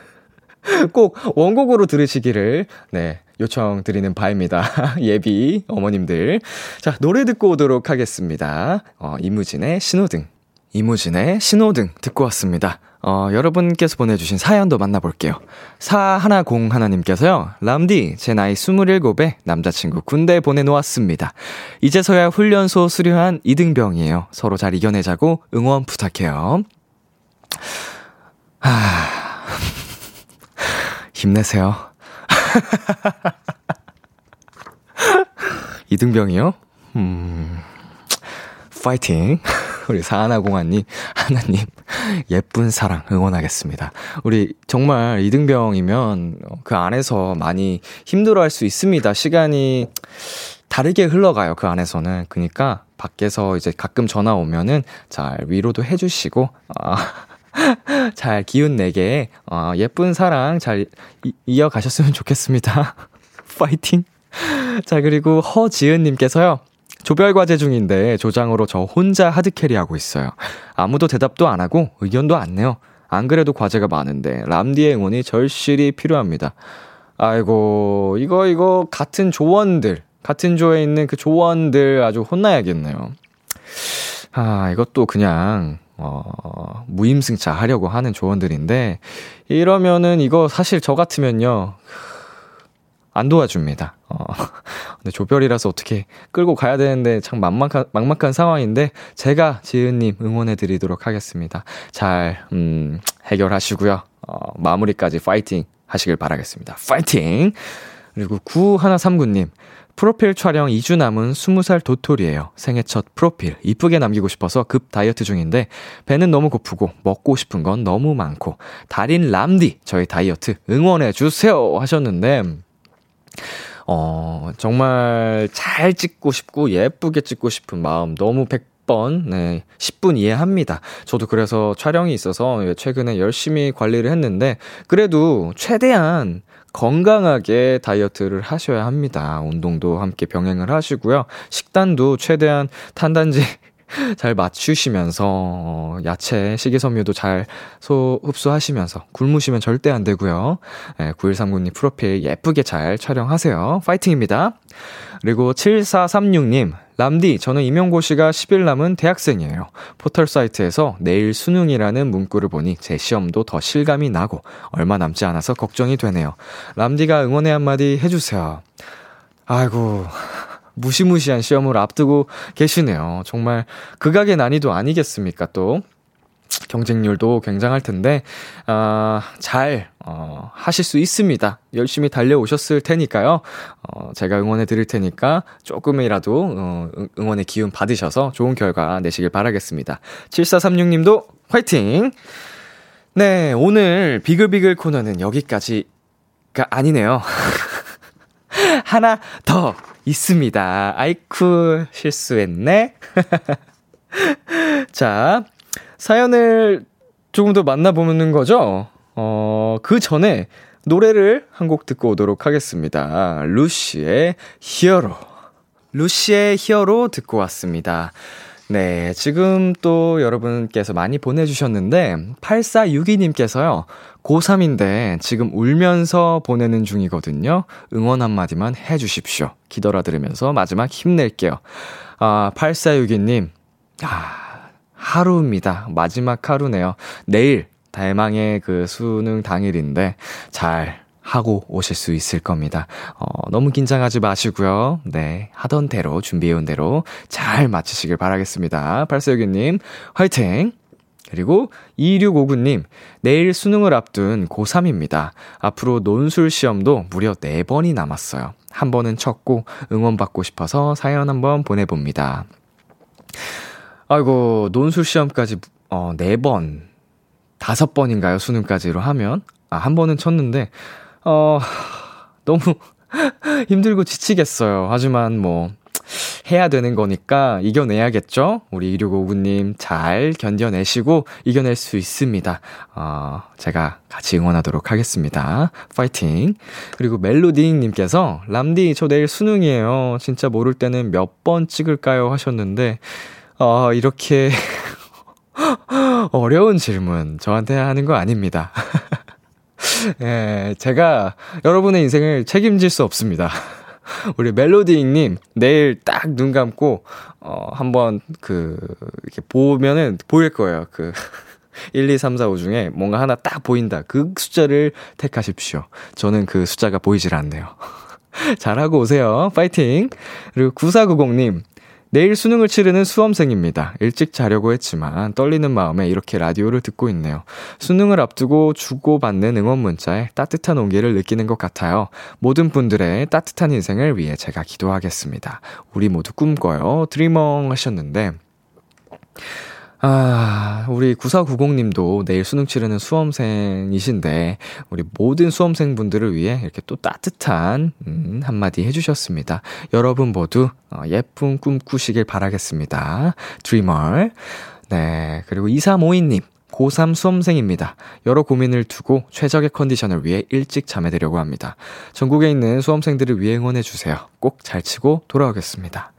꼭 원곡으로 들으시기를, 네, 요청드리는 바입니다. 예비 어머님들. 자, 노래 듣고 오도록 하겠습니다. 어, 이무진의 신호등. 이무진의 신호등 듣고 왔습니다. 어, 여러분께서 보내주신 사연도 만나볼게요. 4101님께서요, 람디, 제 나이 27에 남자친구 군대 보내놓았습니다. 이제서야 훈련소 수료한 이등병이에요. 서로 잘 이겨내자고 응원 부탁해요. 하, 힘내세요. 이등병이요? 음, 파이팅. 우리 사하나공아님, 하나님, 예쁜 사랑 응원하겠습니다. 우리 정말 이등병이면 그 안에서 많이 힘들어 할 수 있습니다. 시간이 다르게 흘러가요. 그 안에서는. 그니까 밖에서 이제 가끔 전화 오면은 잘 위로도 해주시고, 아, 잘 기운 내게, 어, 예쁜 사랑 잘 이, 이어가셨으면 좋겠습니다. 파이팅! 자, 그리고 허지은님께서요. 조별 과제 중인데 조장으로 저 혼자 하드캐리하고 있어요. 아무도 대답도 안 하고 의견도 안 내요. 안 그래도 과제가 많은데 람디의 응원이 절실히 필요합니다. 아이고 이거 이거 같은 조원들 같은 조에 있는 그 조원들 아주 혼나야겠네요. 아 이것도 그냥 어 무임승차 하려고 하는 조원들인데 이러면은 이거 사실 저 같으면요 안 도와줍니다. 어, 근데 조별이라서 어떻게 끌고 가야 되는데 참 막막한, 막막한 상황인데 제가 지은님 응원해 드리도록 하겠습니다. 잘, 음, 해결하시고요. 어, 마무리까지 파이팅 하시길 바라겠습니다. 파이팅! 그리고 9139님. 프로필 촬영 2주 남은 20살 도토리예요. 생애 첫 프로필 이쁘게 남기고 싶어서 급 다이어트 중인데 배는 너무 고프고 먹고 싶은 건 너무 많고 달인 람디 저희 다이어트 응원해 주세요 하셨는데 어, 정말 잘 찍고 싶고 예쁘게 찍고 싶은 마음 너무 100번, 네, 10분 이해합니다. 저도 그래서 촬영이 있어서 최근에 열심히 관리를 했는데, 그래도 최대한 건강하게 다이어트를 하셔야 합니다. 운동도 함께 병행을 하시고요. 식단도 최대한 탄단지 잘 맞추시면서 어, 야채, 식이섬유도 잘 소, 흡수하시면서 굶으시면 절대 안 되고요. 네, 9139님 프로필 예쁘게 잘 촬영하세요. 파이팅입니다. 그리고 7436님 람디, 저는 임용고시가 10일 남은 대학생이에요. 포털 사이트에서 내일 수능이라는 문구를 보니 제 시험도 더 실감이 나고 얼마 남지 않아서 걱정이 되네요. 람디가 응원의 한마디 해주세요. 아이고, 무시무시한 시험을 앞두고 계시네요. 정말 극악의 난이도 아니겠습니까, 또. 경쟁률도 굉장할 텐데, 아, 잘, 어, 하실 수 있습니다. 열심히 달려오셨을 테니까요. 어, 제가 응원해 드릴 테니까 조금이라도, 어, 응원의 기운 받으셔서 좋은 결과 내시길 바라겠습니다. 7436님도 화이팅! 네, 오늘 비글비글 코너는 여기까지가 아니네요. 하나 더 있습니다. 아이쿠, 실수했네. 자, 사연을 조금 더 만나보는 거죠? 어, 그 전에 노래를 한 곡 듣고 오도록 하겠습니다. 루시의 히어로. 루시의 히어로 듣고 왔습니다. 네, 지금 또 여러분께서 많이 보내주셨는데, 8462님께서요, 고3인데 지금 울면서 보내는 중이거든요. 응원 한마디만 해주십시오. 기더라 들으면서 마지막 힘낼게요. 아, 8462님, 아, 하루입니다. 마지막 하루네요. 내일, 대망의 그 수능 당일인데, 잘 하고 오실 수 있을 겁니다. 어, 너무 긴장하지 마시고요. 네. 하던 대로, 준비해온 대로 잘 마치시길 바라겠습니다. 8462님, 화이팅! 그리고 2659님, 내일 수능을 앞둔 고3입니다. 앞으로 논술 시험도 무려 4번이 남았어요. 한 번은 쳤고 응원받고 싶어서 사연 한번 보내봅니다. 아이고, 논술 시험까지, 어, 4번, 5번인가요? 수능까지로 하면? 아, 한 번은 쳤는데, 어, 너무 힘들고 지치겠어요. 하지만 뭐, 해야 되는 거니까 이겨내야겠죠? 우리 2659님 잘 견뎌내시고 이겨낼 수 있습니다. 어, 제가 같이 응원하도록 하겠습니다. 파이팅! 그리고 멜로디님께서 람디, 저 내일 수능이에요. 진짜 모를 때는 몇 번 찍을까요? 하셨는데, 어, 이렇게 어려운 질문 저한테 하는 거 아닙니다. 예, 제가 여러분의 인생을 책임질 수 없습니다. 우리 멜로디잉님, 내일 딱 눈 감고, 어, 한번 그, 이렇게 보면은 보일 거예요. 그, 1, 2, 3, 4, 5 중에 뭔가 하나 딱 보인다. 그 숫자를 택하십시오. 저는 그 숫자가 보이질 않네요. 잘하고 오세요. 파이팅! 그리고 9490님, 내일 수능을 치르는 수험생입니다. 일찍 자려고 했지만 떨리는 마음에 이렇게 라디오를 듣고 있네요. 수능을 앞두고 주고받는 응원 문자에 따뜻한 온기를 느끼는 것 같아요. 모든 분들의 따뜻한 인생을 위해 제가 기도하겠습니다. 우리 모두 꿈꿔요. 드리멍 하셨는데, 아, 우리 9490님도 내일 수능 치르는 수험생이신데, 우리 모든 수험생분들을 위해 이렇게 또 따뜻한, 음, 한마디 해주셨습니다. 여러분 모두 어, 예쁜 꿈 꾸시길 바라겠습니다. 드리머. 네, 그리고 2352님. 고3 수험생입니다. 여러 고민을 두고 최적의 컨디션을 위해 일찍 잠에 들려고 합니다. 전국에 있는 수험생들을 위해 응원해주세요. 꼭 잘 치고 돌아오겠습니다.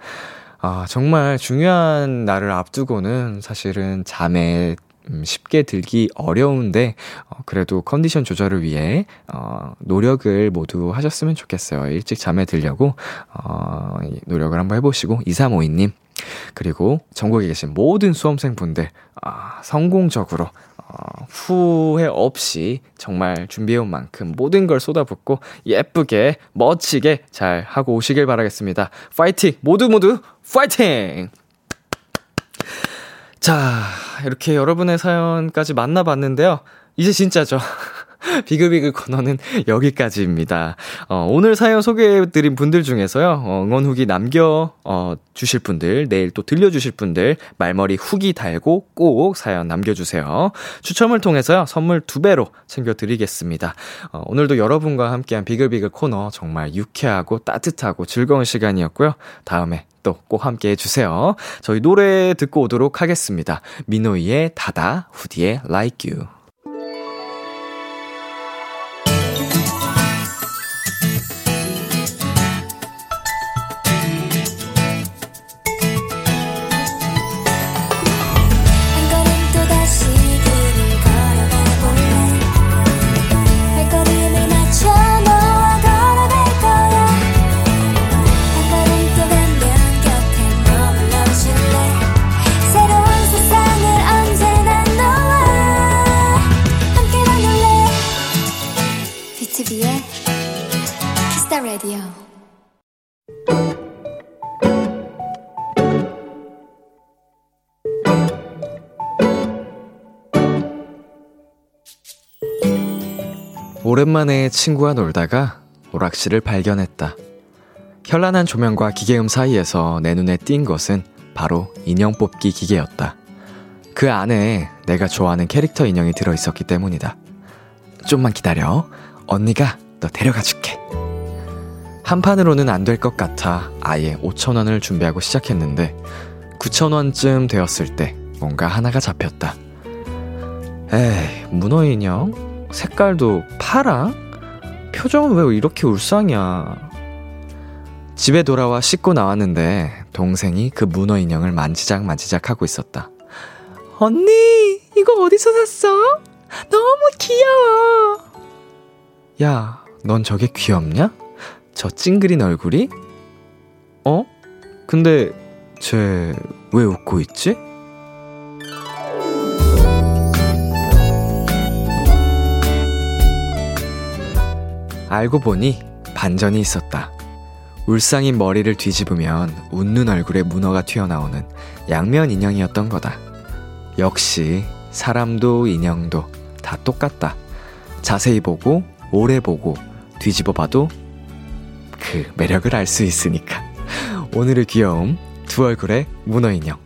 아, 정말 중요한 날을 앞두고는 사실은 잠에 음, 쉽게 들기 어려운데, 어, 그래도 컨디션 조절을 위해, 어, 노력을 모두 하셨으면 좋겠어요. 일찍 잠에 들려고, 어, 노력을 한번 해보시고, 2352님, 그리고 전국에 계신 모든 수험생분들, 아, 성공적으로, 어, 후회 없이 정말 준비해온 만큼 모든 걸 쏟아붓고 예쁘게, 멋지게 잘 하고 오시길 바라겠습니다. 파이팅! 모두 모두 파이팅! 자, 이렇게 여러분의 사연까지 만나봤는데요. 이제 진짜죠. 비글비글 코너는 여기까지입니다. 어, 오늘 사연 소개해드린 분들 중에서요, 어, 응원 후기 남겨, 어, 주실 분들, 내일 또 들려주실 분들, 말머리 후기 달고 꼭 사연 남겨주세요. 추첨을 통해서요, 선물 두 배로 챙겨드리겠습니다. 어, 오늘도 여러분과 함께한 비글비글 코너 정말 유쾌하고 따뜻하고 즐거운 시간이었고요. 다음에 또 꼭 함께 해주세요. 저희 노래 듣고 오도록 하겠습니다. 민호이의 다다, 후디의 Like You. 오랜만에 친구와 놀다가 오락실을 발견했다. 현란한 조명과 기계음 사이에서 내 눈에 띈 것은 바로 인형 뽑기 기계였다. 그 안에 내가 좋아하는 캐릭터 인형이 들어 있었기 때문이다. 좀만 기다려. 언니가 너 데려가 줄게. 한 판으로는 안 될 것 같아 아예 5천원을 준비하고 시작했는데 9천원쯤 되었을 때 뭔가 하나가 잡혔다. 에이, 문어 인형? 색깔도 파랑? 표정은 왜 이렇게 울상이야? 집에 돌아와 씻고 나왔는데 동생이 그 문어 인형을 만지작 만지작 하고 있었다. 언니, 이거 어디서 샀어? 너무 귀여워. 야, 넌 저게 귀엽냐? 저 찡그린 얼굴이? 어? 근데 쟤 왜 웃고 있지? 알고 보니 반전이 있었다. 울상인 머리를 뒤집으면 웃는 얼굴에 문어가 튀어나오는 양면 인형이었던 거다. 역시 사람도 인형도 다 똑같다. 자세히 보고 오래 보고 뒤집어 봐도 그 매력을 알 수 있으니까. 오늘의 귀여움 두 얼굴의 문어 인형.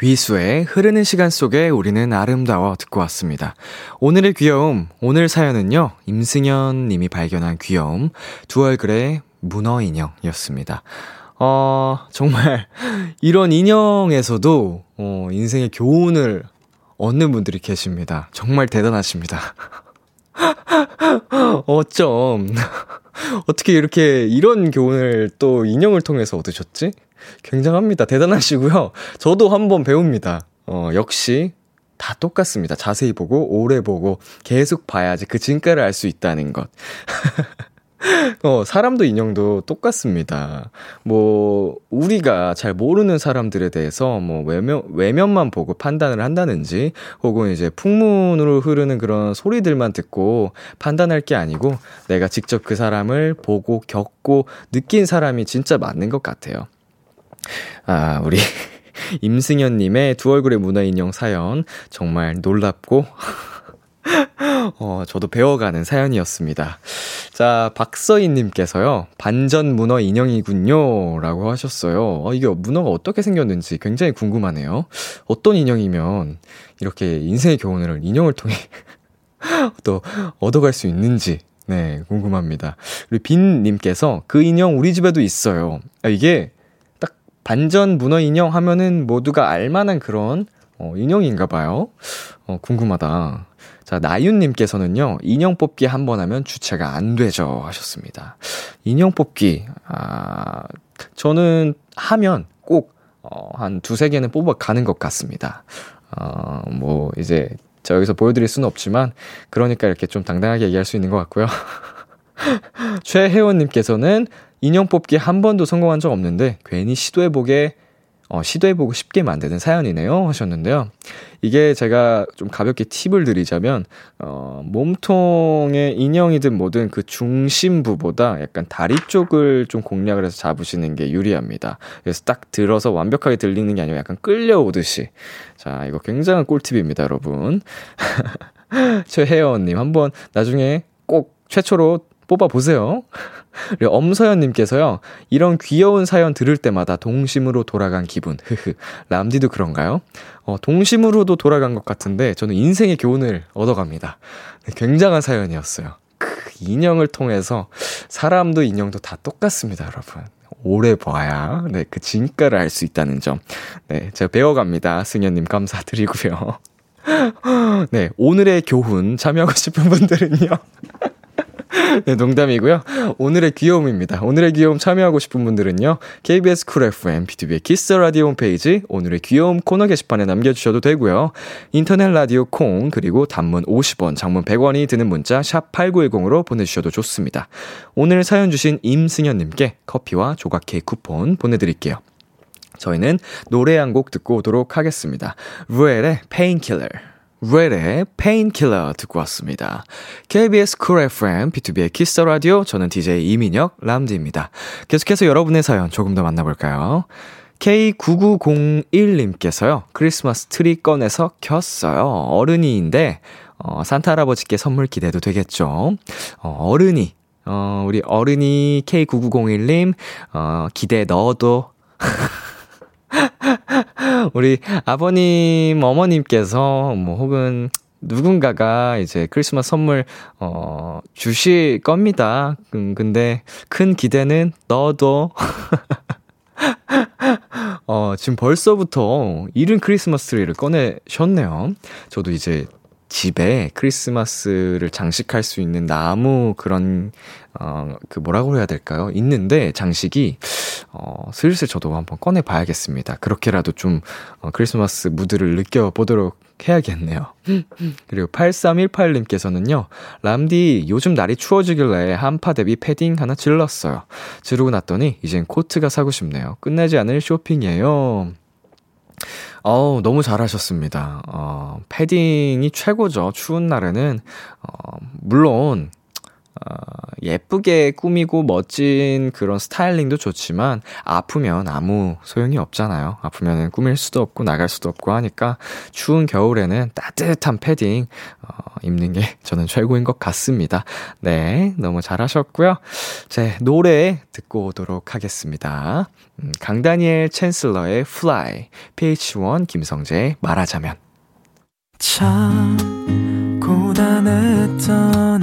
위수의 흐르는 시간 속에 우리는 아름다워 듣고 왔습니다. 오늘의 귀여움, 오늘 사연은요, 임승현 님이 발견한 귀여움, 두 얼굴의 문어 인형이었습니다. 어, 정말, 이런 인형에서도, 어, 인생의 교훈을 얻는 분들이 계십니다. 정말 대단하십니다. 어쩜, 어떻게 이렇게, 이런 교훈을 또 인형을 통해서 얻으셨지? 굉장합니다. 대단하시고요. 저도 한번 배웁니다. 어, 역시 다 똑같습니다. 자세히 보고, 오래 보고, 계속 봐야지 그 진가를 알 수 있다는 것. 어, 사람도 인형도 똑같습니다. 뭐, 우리가 잘 모르는 사람들에 대해서 뭐, 외면, 외면만 보고 판단을 한다든지, 혹은 이제 풍문으로 흐르는 그런 소리들만 듣고 판단할 게 아니고, 내가 직접 그 사람을 보고, 겪고, 느낀 사람이 진짜 맞는 것 같아요. 아, 우리 임승현님의 두 얼굴의 문화 인형 사연 정말 놀랍고 어, 저도 배워가는 사연이었습니다. 자, 박서인님께서요, 반전 문어 인형이군요. 라고 하셨어요. 어, 이게 문어가 어떻게 생겼는지 굉장히 궁금하네요. 어떤 인형이면 이렇게 인생의 교훈을 인형을 통해 또 얻어갈 수 있는지, 네, 궁금합니다. 그리고 빈님께서 그 인형 우리 집에도 있어요. 아, 이게 반전 문어 인형 하면은 모두가 알만한 그런 어, 인형인가 봐요. 어, 궁금하다. 자, 나윤님께서는요, 인형 뽑기 한 번 하면 주체가 안 되죠. 하셨습니다. 인형 뽑기, 아, 저는 하면 꼭, 어, 한 두세 개는 뽑아가는 것 같습니다. 어, 뭐, 이제, 저 여기서 보여드릴 수는 없지만, 그러니까 이렇게 좀 당당하게 얘기할 수 있는 것 같고요. 최혜원님께서는 인형 뽑기 한 번도 성공한 적 없는데 괜히 시도해보게 어, 시도해보고 싶게 만드는 사연이네요. 하셨는데요. 이게 제가 좀 가볍게 팁을 드리자면, 어, 몸통의 인형이든 뭐든 그 중심부보다 약간 다리 쪽을 좀 공략을 해서 잡으시는 게 유리합니다. 그래서 딱 들어서 완벽하게 들리는 게 아니라 약간 끌려오듯이. 자, 이거 굉장한 꿀팁입니다, 여러분. 최혜원님, 한번 나중에 꼭 최초로 뽑아보세요. 그리고 엄서연님께서요, 이런 귀여운 사연 들을 때마다 동심으로 돌아간 기분. 흐흐. 람디도 그런가요? 어, 동심으로도 돌아간 것 같은데, 저는 인생의 교훈을 얻어갑니다. 네, 굉장한 사연이었어요. 그 인형을 통해서 사람도 인형도 다 똑같습니다, 여러분. 오래 봐야, 네, 그 진가를 알 수 있다는 점. 네, 제가 배워갑니다. 승현님 감사드리고요. 네, 오늘의 교훈 참여하고 싶은 분들은요. 네, 농담이고요. 오늘의 귀여움입니다. 오늘의 귀여움 참여하고 싶은 분들은요. KBS 쿨 FM, 비투비의 Kiss the Radio 홈페이지, 오늘의 귀여움 코너 게시판에 남겨주셔도 되고요. 인터넷 라디오 콩, 그리고 단문 50원, 장문 100원이 드는 문자, 샵 8910으로 보내주셔도 좋습니다. 오늘 사연 주신 임승현님께 커피와 조각 케이크 쿠폰 보내드릴게요. 저희는 노래 한 곡 듣고 오도록 하겠습니다. 루엘의 Painkiller. 루엘의 Painkiller 듣고 왔습니다. KBS 쿨 FM, 비투비의 Kiss the Radio, 저는 DJ 이민혁, 람디입니다. 계속해서 여러분의 사연 조금 더 만나볼까요? K9901님께서요, 크리스마스 트리 꺼내서 켰어요. 어른이인데, 어, 산타 할아버지께 선물 기대도 되겠죠? 어, 어른이, 어, 우리 어른이 K9901님, 어, 기대 넣어도, 우리 아버님, 어머님께서 뭐 혹은 누군가가 이제 크리스마스 선물, 어, 주실 겁니다. 음, 근데 큰 기대는 넣어도 어, 지금 벌써부터 이른 크리스마스 트리를 꺼내셨네요. 저도 이제 집에 크리스마스를 장식할 수 있는 나무 그런 어 그 뭐라고 해야 될까요? 있는데 장식이 어 슬슬 저도 한번 꺼내 봐야겠습니다. 그렇게라도 좀 어, 크리스마스 무드를 느껴 보도록 해야겠네요. 그리고 8318님께서는요, 람디, 요즘 날이 추워지길래 한파 대비 패딩 하나 질렀어요. 지르고 났더니, 이젠 코트가 사고 싶네요. 끝나지 않을 쇼핑이에요. 어우, 너무 잘하셨습니다. 어, 패딩이 최고죠. 추운 날에는, 어, 물론, 어, 예쁘게 꾸미고 멋진 그런 스타일링도 좋지만 아프면 아무 소용이 없잖아요. 아프면 꾸밀 수도 없고 나갈 수도 없고 하니까 추운 겨울에는 따뜻한 패딩 어, 입는 게 저는 최고인 것 같습니다. 네, 너무 잘하셨고요. 제 노래 듣고 오도록 하겠습니다. 음, 강다니엘 챈슬러의 Fly, PH1 김성재 말하자면 참 고단했던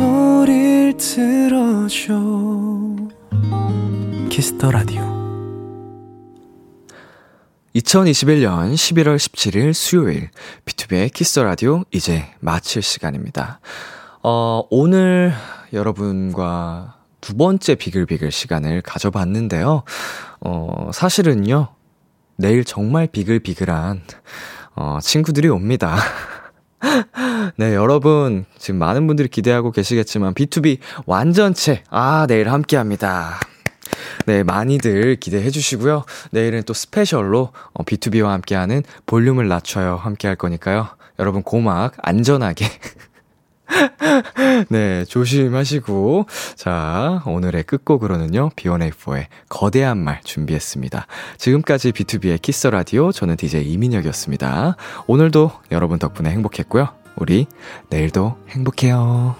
목소리를 들어줘 키스터 라디오 2021년 11월 17일 수요일 B2B의 키스 라디오 이제 마칠 시간입니다. 어, 오늘 여러분과 두 번째 비글비글 시간을 가져봤는데요. 어, 사실은요. 내일 정말 비글비글한 어, 친구들이 옵니다. 네, 여러분, 지금 많은 분들이 기대하고 계시겠지만, B2B 완전체, 아, 내일 함께 합니다. 네, 많이들 기대해 주시고요. 내일은 또 special로 어, 비투비와 함께하는 볼륨을 낮춰요 함께 할 거니까요. 여러분 고막 안전하게 네, 조심하시고. 자, 오늘의 끝곡으로는요, B1A4의 거대한 말 준비했습니다. 지금까지 비투비의 Kiss the Radio, 저는 DJ 이민혁이었습니다. 오늘도 여러분 덕분에 행복했고요. 우리 내일도 행복해요.